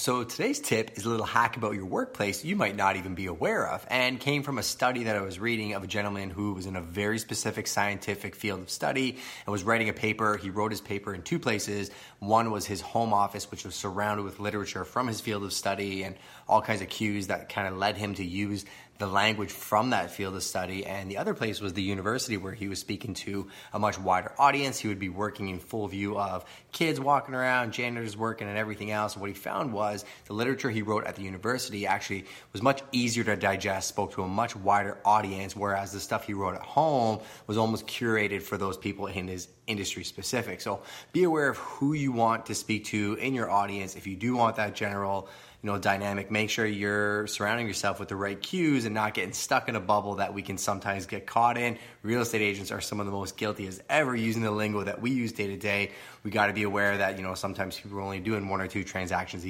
So today's tip is a little hack about your workplace you might not even be aware of and came from a study that I was reading of a gentleman who was in a very specific scientific field of study and was writing a paper. He wrote his paper in two places. One was his home office, which was surrounded with literature from his field of study and all kinds of cues that kind of led him to use the language from that field of study. And the other place was the university where he was speaking to a much wider audience. He would be working in full view of kids walking around, janitors working, and everything else. And what he found was the literature he wrote at the university actually was much easier to digest, spoke to a much wider audience, whereas the stuff he wrote at home was almost curated for those people in his industry specific. So be aware of who you want to speak to in your audience. If you do want that general, you know, dynamic, make sure you're surrounding yourself with the right cues and not getting stuck in a bubble that we can sometimes get caught in. Real estate agents are some of the most guilty as ever using the lingo that we use day to day. We got to be aware that, you know, sometimes people are only doing one or two transactions